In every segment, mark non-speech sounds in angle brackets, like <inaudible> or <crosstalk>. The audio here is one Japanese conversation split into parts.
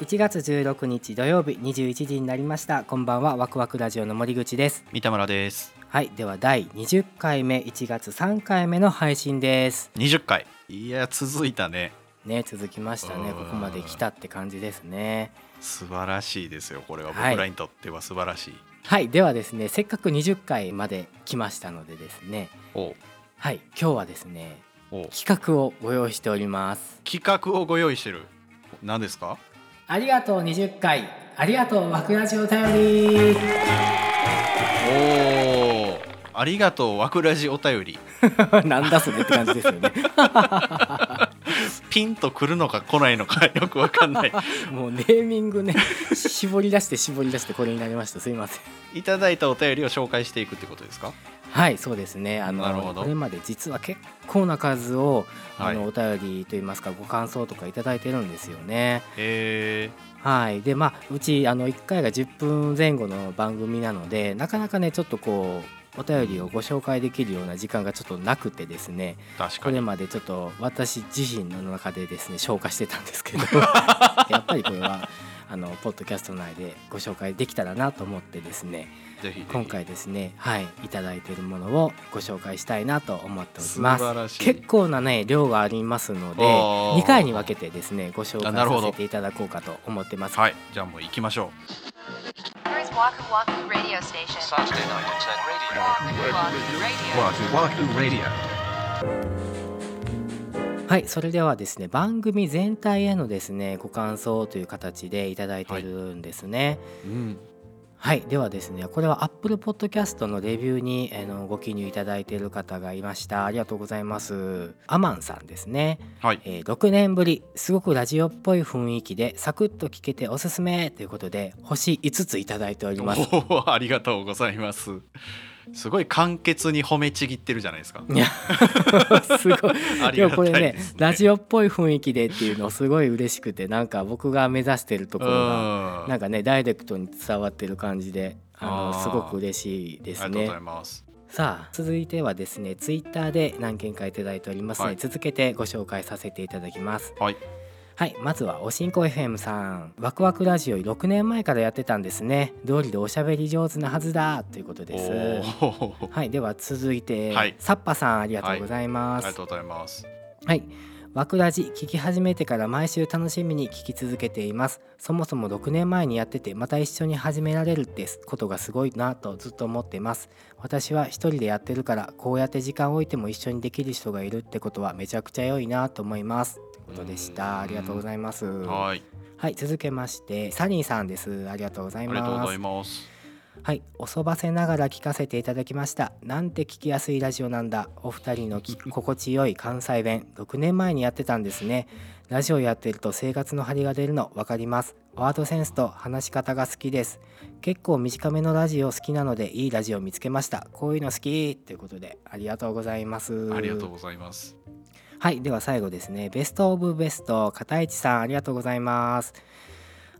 1月16日土曜日21時になりました。こんばんはワクワクラジオの森口です。三田村です。はいでは第20回目1月3回目の配信です。20回い。や続いたね。ね続きましたね。うん。ここまで来たって感じですね。素晴らしいですよこれは。はい。僕らにとっては素晴らしい、はいではですねせっかく20回まで来ましたのでですね。はい今日はですね企画をご用意しております。企画をご用意してる。何ですか？ありがとう20回。ありがとうワクラジオ頼り。おおありがとうわくらじお便り。<laughs> なんだそれって感じですよね。ピンとくるのか来ないのか <laughs> よくわかんない。もうネーミングね。絞り出して絞り出してこれになりました。すいません。いただいたお便りを紹介していくってことですか？はいそうですね。あのこれまで実は結構な数をあの、はい。お便りといいますかご感想とかいただいてるんですよね。えはい。でまあうちあの1回が10分前後の番組なのでなかなかねちょっとこうお便りをご紹介できるような時間がちょっとなくてですねこれまでちょっと私自身の中でですね消化してたんですけど <laughs> やっぱりこれはあのポッドキャスト内でご紹介できたらなと思ってですねぜひぜひ。今回ですねはいいただいているものをご紹介したいなと思っており素ます。晴らしい。結構なね量がありますのでおー。2回に分けてですねご紹介させていただこうかと思ってます。はいじゃあもう行きましょ Here's Waku Waku Radio Station. Saturday night at 10 radio. Waku Waku Radio. はいそれではですね番組全体へのですねご感想という形でいただいているんですね、う、うん、はい、ではですね、これは Apple Podcast のレビューにあのご記入いただいている方がいました。ありがとうございます。アマンさんですね。はいえー6年ぶり、すごくラジオっぽい雰囲気でサクッと聞けておすすめということで、星5ついただいております。ありがとうございますすごい簡潔に褒めちぎってるじゃないですか。いや、すごい。<laughs> ありがでもこれねラジオっぽい雰囲気でっていうのすごい嬉しくて、なんか僕が目指してるところが、うん。なんかね、ダイレクトに伝わってる感じで、あのすごく嬉しいですね。ありがとうござい。ます。さあ続いてはですねツイッターで何件かいただいておりますので、はい。続けてご紹介させていただきます。はいはいまずはおしんこ FM さん。ワクワクラジオ6年前からやってたんですね。道理でおしゃべり上手なはずだ。ということです。はいでは続いて、はい。サッパさんありがとうございあます。りがとうございます。はい。ワクラジ聞き始めてから毎週楽しみに聞き続けています。そもそも6年前にやっててまた一緒に始められるってことがすごいなとずっと思っています。私は一人でやってるからこうやって時間を置いても一緒にできる人がいるってことはめちゃくちゃ良いなと思います。ことでしうんた。ありがとうございます。はいはい、続けましてサニーさんです。ありがとうございありがとうござます。いますはい、おそばせながら聞かせていただきました。なんて聞きやすいラジオなんだ。お二人の心地よい関西弁、6年前にやってたんですね。ラジオやってると生活の張りが出るの分かります。ワードセンスと話し方が好きです。結構短めのラジオ好きなのでいいラジオ見つけました。こういうの好きということでありがとうございます。ありがとうございますはい、では最後ですね。ベストオブベスト、片市さん、ありがとうございます。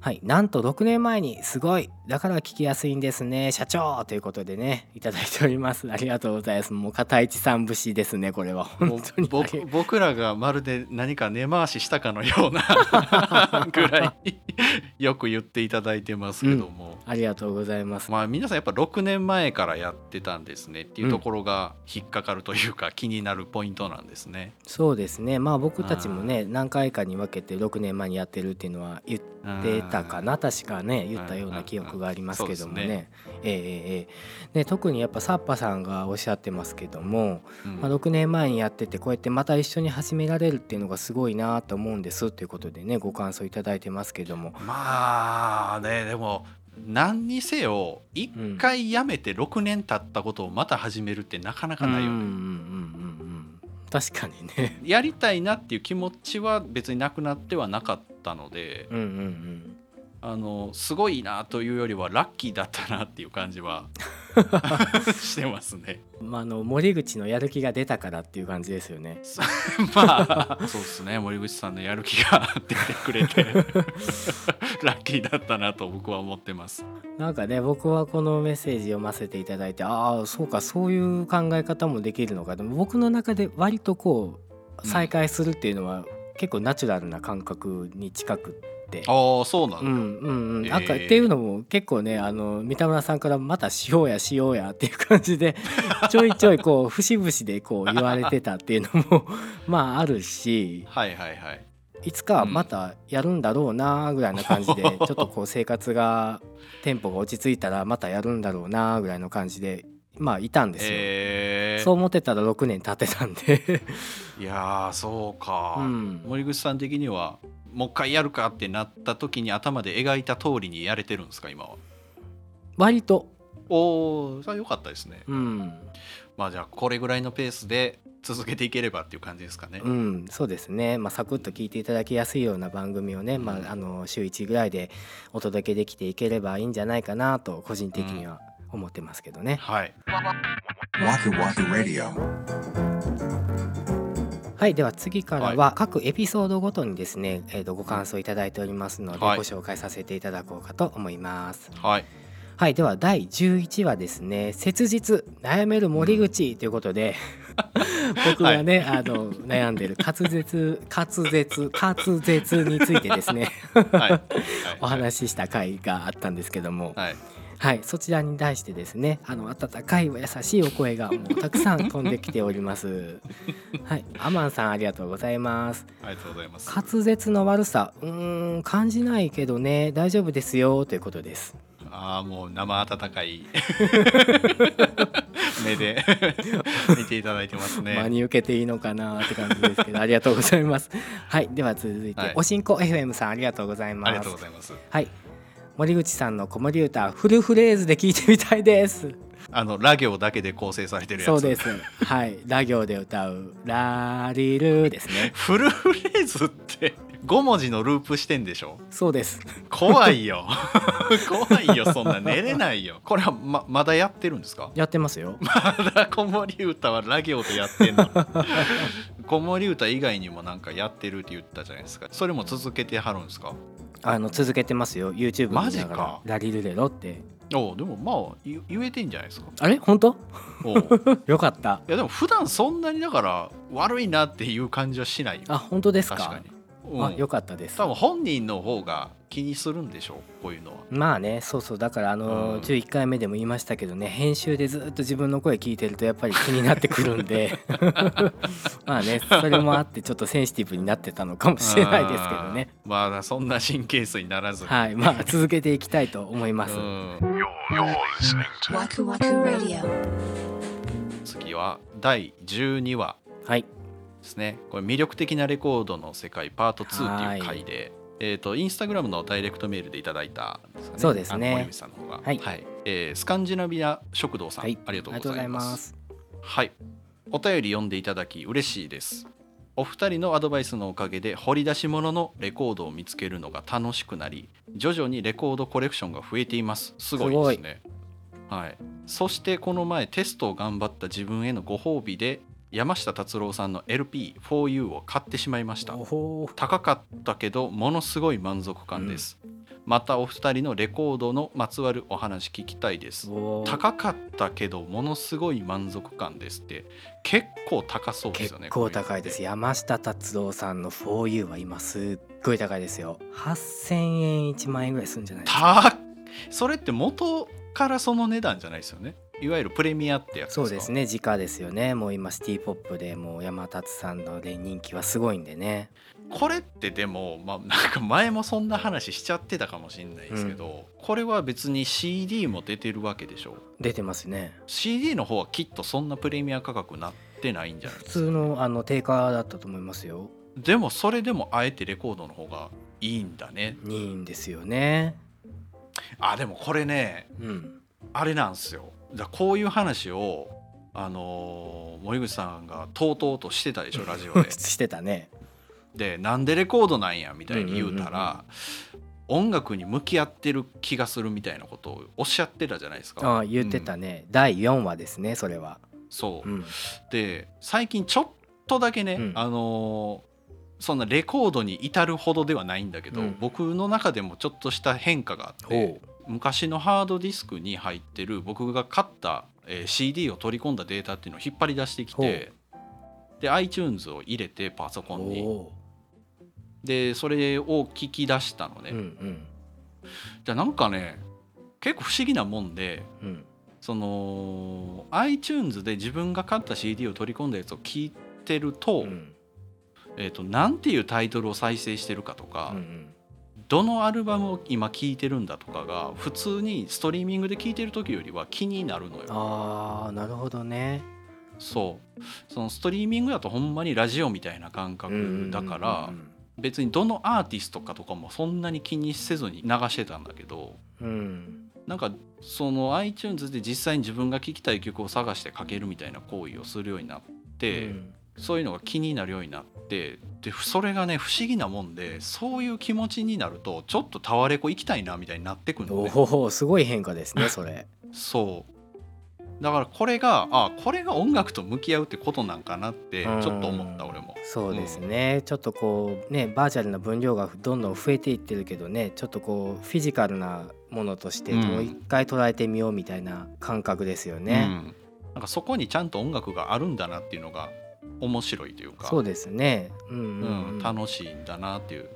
はい、なんと6年前にすごいだから聞きやすいんですね。社長ということでねいただいております。ありがとうございます。もう片市さん節ですねこれは。本当に。僕らがまるで何か根回ししたかのような <laughs> ぐらい <laughs> よく言っていただいてますけども、ありがとうございます。まあ皆さんやっぱ6年前からやってたんですねっていうところが引っかかるというか気になるポイントなんですね。そうですね。まあ僕たちもね何回かに分けて6年前にやってるっていうのは言ってたかな。確かね言ったような記憶がありますけどもそうですねええええええ。で特にやっぱサッパさんがおっしゃってますけどもうん。まあ、6年前にやっててこうやってまた一緒に始められるっていうのがすごいなと思うんですということでねご感想いただいてますけどもまあねでも何にせよ1回やめて6年経ったことをまた始めるってなかなかないよね。うんうんうんうんうん。確かにね。やりたいなっていう気持ちは別になくなってはなかったのでうんうんうん。あのすごいなというよりはラッキーだったなっていう感じは <laughs> してますね。まあ、あの森口のやる気が出たからっていう感じですよね <laughs> まあ <laughs> そうですね森口さんのやる気が出てくれてラッキーだったなと僕は思ってます。なんかね僕はこのメッセージ読ませていただいてああそうかそういう考え方もできるのかでも僕の中で割とこう再開するっていうのは結構ナチュラルな感覚に近くっって。ああそうなんだ、うんうんうん、なんかえーっていうのも結構ねあの三田村さんからまたしようやしようやっていう感じで <laughs> ちょいちょいこう節々でこう言われてたっていうのも <laughs> まああるしはいはいはい。いつかまたやるんだろうなぐらいな感じで、ちょっとこう生活がテンポが落ち着いたらまたやるんだろうなぐらいの感じでまあいたんですよ。えー、そう思ってたら6年経ってたんで、いやーそうか、うん、森口さん的にはもう一回やるかってなった時に頭で描いた通りにやれてるんですか今は？割と、おおそれは良かったですね。うん。まあじゃあこれぐらいのペースで続けていければっていう感じですかね、うん、そうですね、まあ、サクッと聞いていただきやすいような番組をね、まあ、あの週1ぐらいでお届けできていければいいんじゃないかなと個人的には思ってますけどね。はい。Waku Waku Radio. はい、では次からはは各エピソードごとにですね、えー、とご感想いただいておりますので、はい。ご紹介させていただこうかと思います。はい。はい、では第11話ですね「切実悩める森口」ということで、<laughs> 僕がね、あの悩んでる滑舌滑舌滑舌についてですねはい。はい。<laughs> お話しした回があったんですけども、はいはい、そちらに対してですね、あの温かい優しいお声がもうたくさん飛んできております。<laughs> はい、アマンさんありがとうございます。ありがとうございます滑舌の悪さ、うーん、感じないけどね、大丈夫ですよということです。ああもう生温かい <laughs> 目で <laughs> 見ていただいてますね真に受けていいのかなって感じですけど、ありがとうございます。はい、では続いて、はいおしんこ FM さんありがとうございます。ありがとうございますはい。森口さんの子守歌フルフレーズで聞いてみたいです。あのラ行だけで構成されてるやつそうです。はい、ラ行で歌うラリルですね。<laughs> フルフレーズって5文字のループしてんでしょ？そうです。怖いよ <laughs> 怖いよそんな寝れないよこれはままだやってるんですか？やってますよ。まだ子守歌はラ行でやってんの <laughs> 子守歌以外にもなんかやってるって言ったじゃないですかそれも続けてはるんですか？あの続けてますよ。YouTube マジからラリルレロって。おうでもまあ言言えてんじゃないですかあれ？本当？お <laughs> よかった。やでも普段そんなにだから悪いなっていう感じはしないよあ本当ですか？確かに、うんあよかったです多。分本人の方が気にするんでしょうこういうのはまあねそうそうだからあの、うん11回目でも言いましたけどね編集でずっと自分の声聞いてるとやっぱり気になってくるんでまあねそれもあってちょっとセンシティブになってたのかもしれないですけどねうんまあそんな神経質にならずに、はいまあ続けていきたいと思います.次は第12話はいですねこれ魅力的なレコードの世界パート2っていう回で、えっ、とインスタグラムのダイレクトメールでいただいたね。そうですね。あの森口さんの方が。はい。えースカンジナビア食堂さん、はい。ありがとうございます。す。はい。お便り読んでいただき嬉しいです。お二人のアドバイスのおかげで掘り出し物のレコードを見つけるのが楽しくなり徐々にレコードコレクションが増えています。すごいですね。はい。そしてこの前テストを頑張った自分へのご褒美で山下達郎さんの LP4U を買ってしまいました。高かったけどものすごい満足感です、またお二人のレコードのまつわるお話聞きたいです。高かったけどものすごい満足感ですって。結構高そうです結よね構高いです。こ山下達郎さんの 4U は今すっごい高いですよ。8000円1万円ぐらいするんじゃないですか。それって元からその値段じゃないですよねいわゆるプレミアってやつそうですね直ですよね。もう今シティポップでもう山達さんの人気はすごいんでね。これってでも、まあ、なんか前もそんな話しちゃってたかもしれないですけど、これは別に CD も出てるわけでしょ？出てますね。CD の方はきっとそんなプレミア価格なってないんじゃない普ですか？通のあの定価だったと思いますよ。でもそれでもあえてレコードの方がいいんだね。いいんですよね。あでもこれねうん。あれなんですよだからこういう話をあのー森口さんがとうとうとしてたでしょ <laughs> ラジオで。してたね。でなんでレコードなんやみたいに言うたら、音楽に向き合ってる気がするみたいなことをおっしゃってたじゃないですか。ああ言ってたね、第4話ですねそれは。そう、うん。で最近ちょっとだけね、うん。あのーそんなレコードに至るほどではないんだけど、うん。僕の中でもちょっとした変化があって昔のハードディスクに入ってる僕が買った、えー CD を取り込んだデータっていうのを引っ張り出してきてで iTunes を入れてパソコンに。おでそれを聞き出したのね、うんうん。じゃあなんかね結構不思議なもんでうん。その iTunes で自分が買った CD を取り込んだやつを聞いてると,、うん。えー、となんていうタイトルを再生してるかとか、うんどのアルバムを今聴いてるんだとかが普通にストリーミングで聴いてる時よりは気になるのよ。ああなるほどね。そう。そのストリーミングだとほんまにラジオみたいな感覚だから別にどのアーティストかとかもそんなに気にせずに流してたんだけどうん。なんかその iTunes で実際に自分が聴きたい曲を探してかけるみたいな行為をするようになって、うん。そういうのが気になるようになってでそれがね不思議なもんでそういう気持ちになるとちょっとタワレコ行きたいなみたいになってくるのね。おおすごい変化ですねそれ。そう。だからこれがあこれが音楽と向き合うってことなんかなってちょっと思ったうん俺も。そうですね、ちょっとこうねバーチャルな分量がどんどん増えていってるけどねちょっとこうフィジカルなものとしてうん。もう一回捉えてみようみたいな感覚ですよね、うん。なんかそこにちゃんと音楽があるんだなっていうのが面白いというか。そうですね。うんうん、ううんん、楽しいんだなっていう。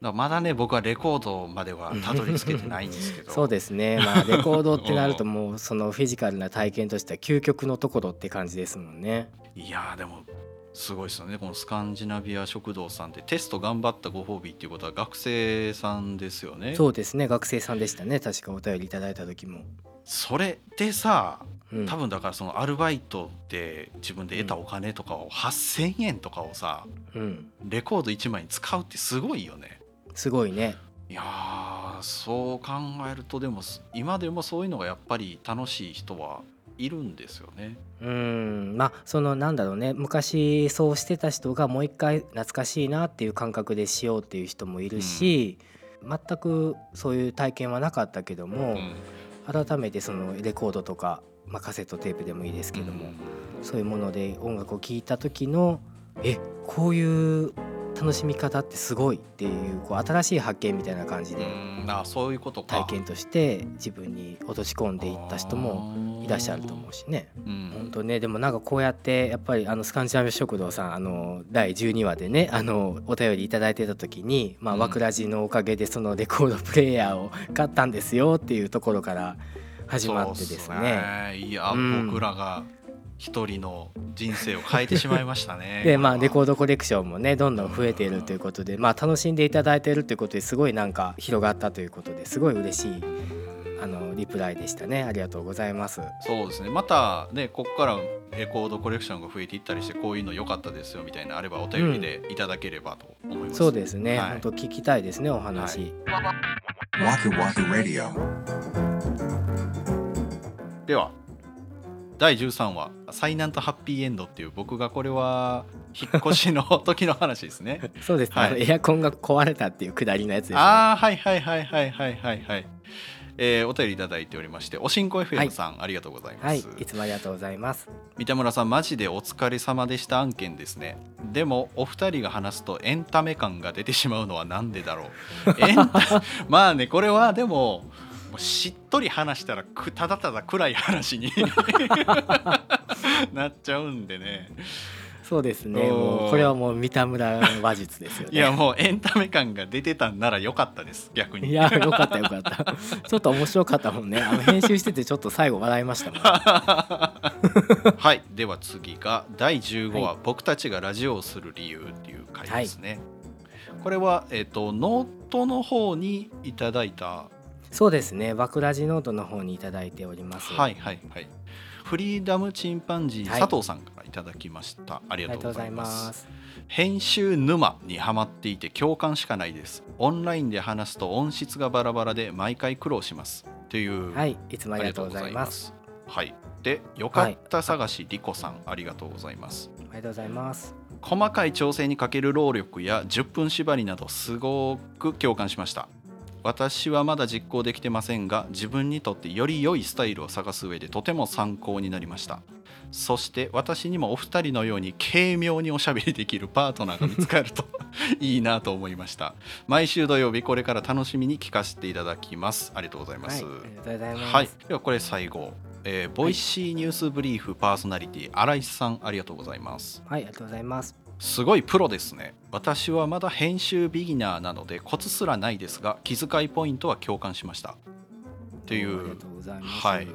だまだね僕はレコードまではたどり着けてないんですけど。そうですね。まあ <laughs> レコードってなるともうそのフィジカルな体験としては究極のところって感じですもんね。いやーでもすごいですよね。このスカンジナビア食堂さんってテスト頑張ったご褒美っていうことは学生さんですよね。そうですね学生さんでしたね確かお便りいただいた時も、それでさうん、多分だからそのアルバイトで自分で得たお金とかを8,000円とかをさうん。レコード1枚に使うってすごいよね。すごいね。いやーそう考えるとでもす今でもそういうのがやっぱり楽しい人はいるんですよね。うん。まあそのなんだろうね。昔そうしてた人がもう一回懐かしいなっていう感覚でしようっていう人もいるし、全くそういう体験はなかったけども、うん。改めてそのレコードとか、まあ、カセットテープでもいいですけども、そういうもので音楽を聴いた時のえこういう楽しみ方ってすごいっていうこう新しい発見みたいな感じうでんあそういうことか。体験として自分に落とし込んでいった人もいらっしゃると思うしね。うん。本当ねでもなんかこうやってやっぱりあのスカンジナビ食堂さんあの第12話でねあのお便りいただいてた時に、まあ、うん。わくらじのおかげでそのレコードプレーヤーを買ったんですよっていうところから始まってですそうっね。いや、うん僕らが一人の人生を変えてしまいましたね。<laughs> でまあレコードドコレクションもねどんどん増えているということで、まあ、楽しんでいただいているということですごいなんか広がったということですごい嬉しいあのリプライでしたねありがとうございます。そうですねまたねここからレコードコレクションが増えていったりしてこういうの良かったですよみたいなのあればお便りでいただければと思います。そうですね、はい本当聞きたいですねお話。Waku Radio. では第13話「災難とハッピーエンド」っていう僕がこれは引っ越しの時の話ですね。<laughs> そうですね、はいエアコンが壊れたっていうくだりのやつですね。ああはいはいはいはいはいはいはい。えーお便りいただいておりましておしんこ FM さん、ありがとうございます。はい、いつもありがとうございます。三田村さんマジでお疲れ様でした案件ですねでもお二人が話すとエンタメ感が出てしまうのはなんでだろう <laughs> <laughs> まあねこれはでももうしっとり話したらくただただ暗い話に <laughs> なっちゃうんでねそうですね、もうこれはもう三田村話術ですよね。いやもうエンタメ感が出てたんならよかったです逆にいや、よかったよかった。ちょっと面白かったもんね。あの編集しててちょっと最後笑いましたもん。<laughs> はいでは次が第15話、はい僕たちがラジオをする理由」っていう回ですね、これは、えっとノートの方にいただいたそうですね、ワクラジノートの方にいただいております。はいはいはい。フリーダムチンパンジーはい。佐藤さんからいただきました、ありあがとうございりがとうございます。編集沼にハマっていて共感しかないです。オンラインで話すと音質がバラバラで毎回苦労します。というはい、いつもありがとうございます。はい。でよかった探しリコさんありがとうございます。ありがとうございます。細かい調整にかける労力や10分縛りなどすごく共感しました私はまだ実行できてませんが自分にとってより良いスタイルを探す上でとても参考になりました。そして私にもお二人のように軽妙におしゃべりできるパートナーが見つかると <laughs> いいなと思いました。毎週土曜日これから楽しみに聞かせていただきます。ありがとうございます、はい、ありがとうございます。はい、ではこれ最後。えーボイシーニュースブリーフパーソナリティ新井さんありがとうございます。はいありがとうございますすごいプロですね。私はまだ編集ビギナーなのでコツすらないですが気遣いポイントは共感しました。っていうありがとうございます。はい。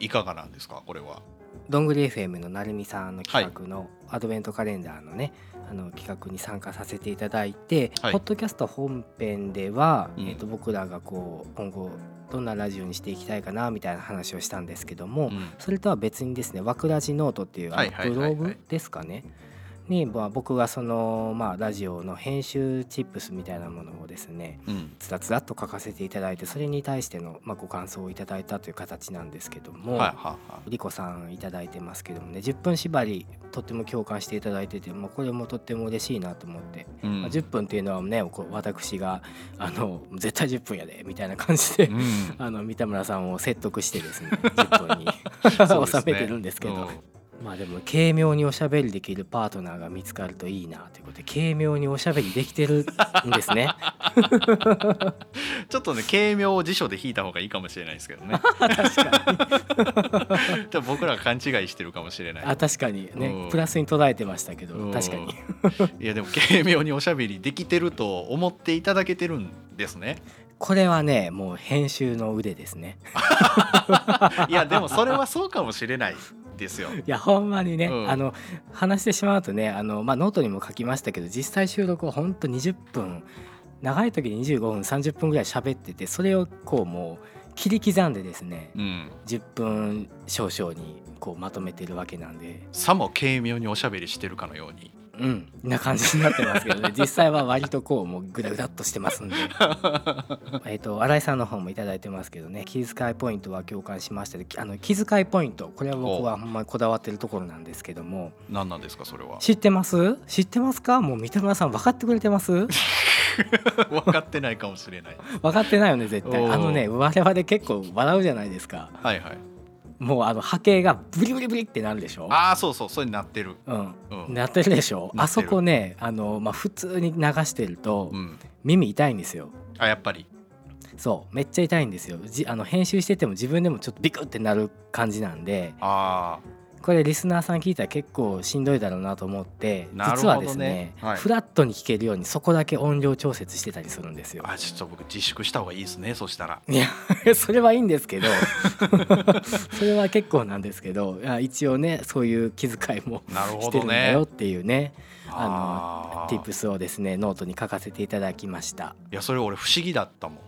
いかがなんですかこれは。どんぐり FM のなるみさんの企画のアドベントカレンダーのね、あの企画に参加させていただいて、はい。ポッドキャスト本編では、うん。えー、と僕らがこう今後どんなラジオにしていきたいかなみたいな話をしたんですけども、うん。それとは別にですね「わくらじ note」っていうあはいのはいはいはい。ブログですかねに、まあ、僕がその、まあ、ラジオの編集 tips みたいなものをですねうん。つらつらっと書かせていただいてそれに対しての、まあ、ご感想をいただいたという形なんですけども、はいはいはリコさんいただいてますけどもね10分縛りとっても共感していただいてて、まあ、これもとっても嬉しいなと思って、い、うん。まあ、10分っていうのはね私があの絶対10分やでみたいな感じで、うん。<laughs> あの三田村さんを説得してですね <laughs> 10分に収めてるんですけど、うんまあでも軽妙におしゃべりできるパートナーが見つかるといいなということで軽妙におしゃべりできてるんですね。<laughs> ちょっとね軽妙を辞書で引いた方がいいかもしれないですけどね。<laughs> 確かに。僕らが勘違いしてるかもしれない。あ確かにね、うん。プラスに捉えてましたけど、うん。確かに。いやでも軽妙におしゃべりできてると思っていただけてるんですねこれはねもう編集の腕ですね。<laughs> いやでもそれはそうかもしれないですよ。<laughs> いやほんまにね、うん。あの話してしまうとねあの、まあ、ノートにも書きましたけど実際収録はほんと20分長い時に25分30分ぐらい喋っててそれをこうもう切り刻んでですねうん。10分少々にこうまとめてるわけなんで。さも軽妙におしゃべりしてるかのようにうん。な感じになってますけどね。<laughs> 実際は割とこうもうグダグダっとしてますんで。<laughs> えっと新井さんの方も頂いただいてますけどね。気遣いポイントは共感しました。であの気遣いポイントこれは僕はほんまにこだわってるところなんですけども。何なんですかそれは。知ってます？知ってますか？もう三田村さん分かってくれてます？<laughs> 分かってないかもしれない。分かってないよね絶対。あのね我々結構笑うじゃないですか。はいはいもうあの波形がブリブリブリってなるでしょ？ああそうそうそれになってる。うん。うん。なってるでしょ？あそこねあの、まあ、普通に流してるとうん。耳痛いんですよ。あやっぱり。そう。めっちゃ痛いんですよ。じあの編集してても自分でもちょっとビクってなる感じなんで。あこれリスナーさん聞いたら結構しんどいだろうなと思ってね。実はですね、はい。フラットに聞けるようにそこだけ音量調節してたりするんですよ。ー。あちょっと僕自粛した方がいいですねそしたら。いや <laughs> それはいいんですけど。<laughs> それは結構なんですけど一応ねそういう気遣いもなるほしてるんだどねよっていうねあー。あの tips をですねノートに書かせていただきました。いやそれ俺不思議だったもん。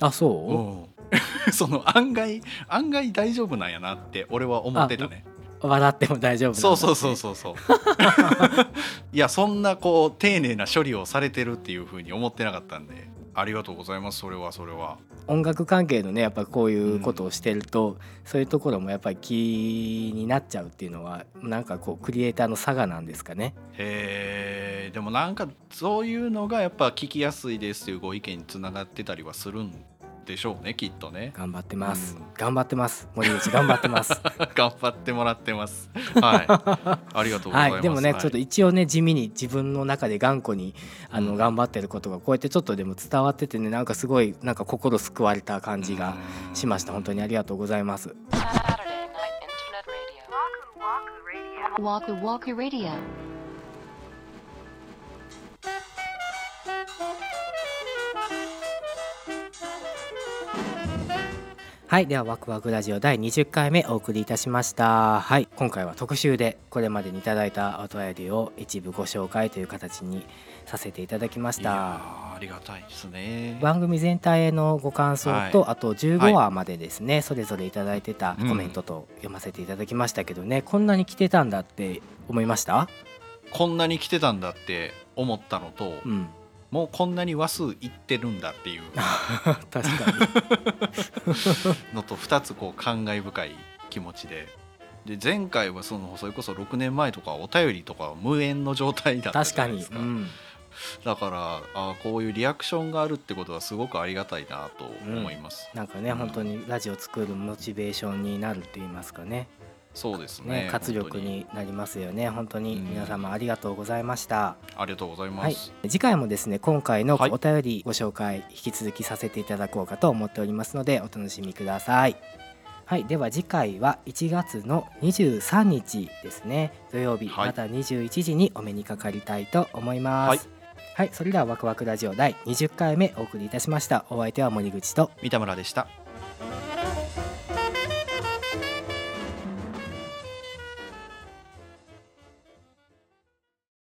あそう、うん、<laughs> その案外案外大丈夫なんやなって俺は思ってたね笑っても大丈夫そうそうそうそうそう。<laughs> いやそんなこう丁寧な処理をされてるっていうふうに思ってなかったんでありがとうございますそれはそれは。音楽関係のねやっぱこういうことをしてると、そういうところもやっぱり気になっちゃうっていうのはなんかこうクリエイターの差がなんですかね。へえでもなんかそういうのがやっぱ聞きやすいですっていうご意見につながってたりはするんでしょうねきっとね。頑張ってます、うん。頑張ってます。森口頑張ってます。<laughs> 頑張ってもらってます。はい。ありがとうございます。はい、でもね、はい。ちょっと一応ね地味に自分の中で頑固にあの、うん。頑張ってることがこうやってちょっとでも伝わっててねなんかすごいなんか心救われた感じがしました。本当にありがとうございますはいではワクワクラジオ第20回目お送りいたしました。はい今回は特集でこれまでにいただいたお便りを一部ご紹介という形にさせていただきましいやたーありがたいですね。番組全体へのご感想と、はい。あと15話までですね、それぞれいただいてたコメントと読ませていただきましたけどね、こんなに来てたんだって思いました？こんなに来てたんだって思ったのと、うんもうこんなに話数いってるんだっていう。<laughs> 確かに。のと2つこう感慨深い気持ちで。で前回はそのそれこそ6年前とかお便りとか無縁の状態だったじ確かに、ゃないですか。うん、だからあこういうリアクションがあるってことはすごくありがたいなと思います、なんかね、うん。本当にラジオ作るモチベーションになるって言いますかねそうですね、ね、活力になりますよね。本当に。皆様ありがとうございました、うん、ありがとうございます、はい、次回もですね今回のお便りご紹介引き続きさせていただこうかと思っておりますのでお楽しみください。はい、では次回は1月の23日ですね。土曜日、また21時にお目にかかりたいと思います、はい。はい、それではワクワクラジオ第20回目お送りいたしました。お相手は森口と。三田村でした。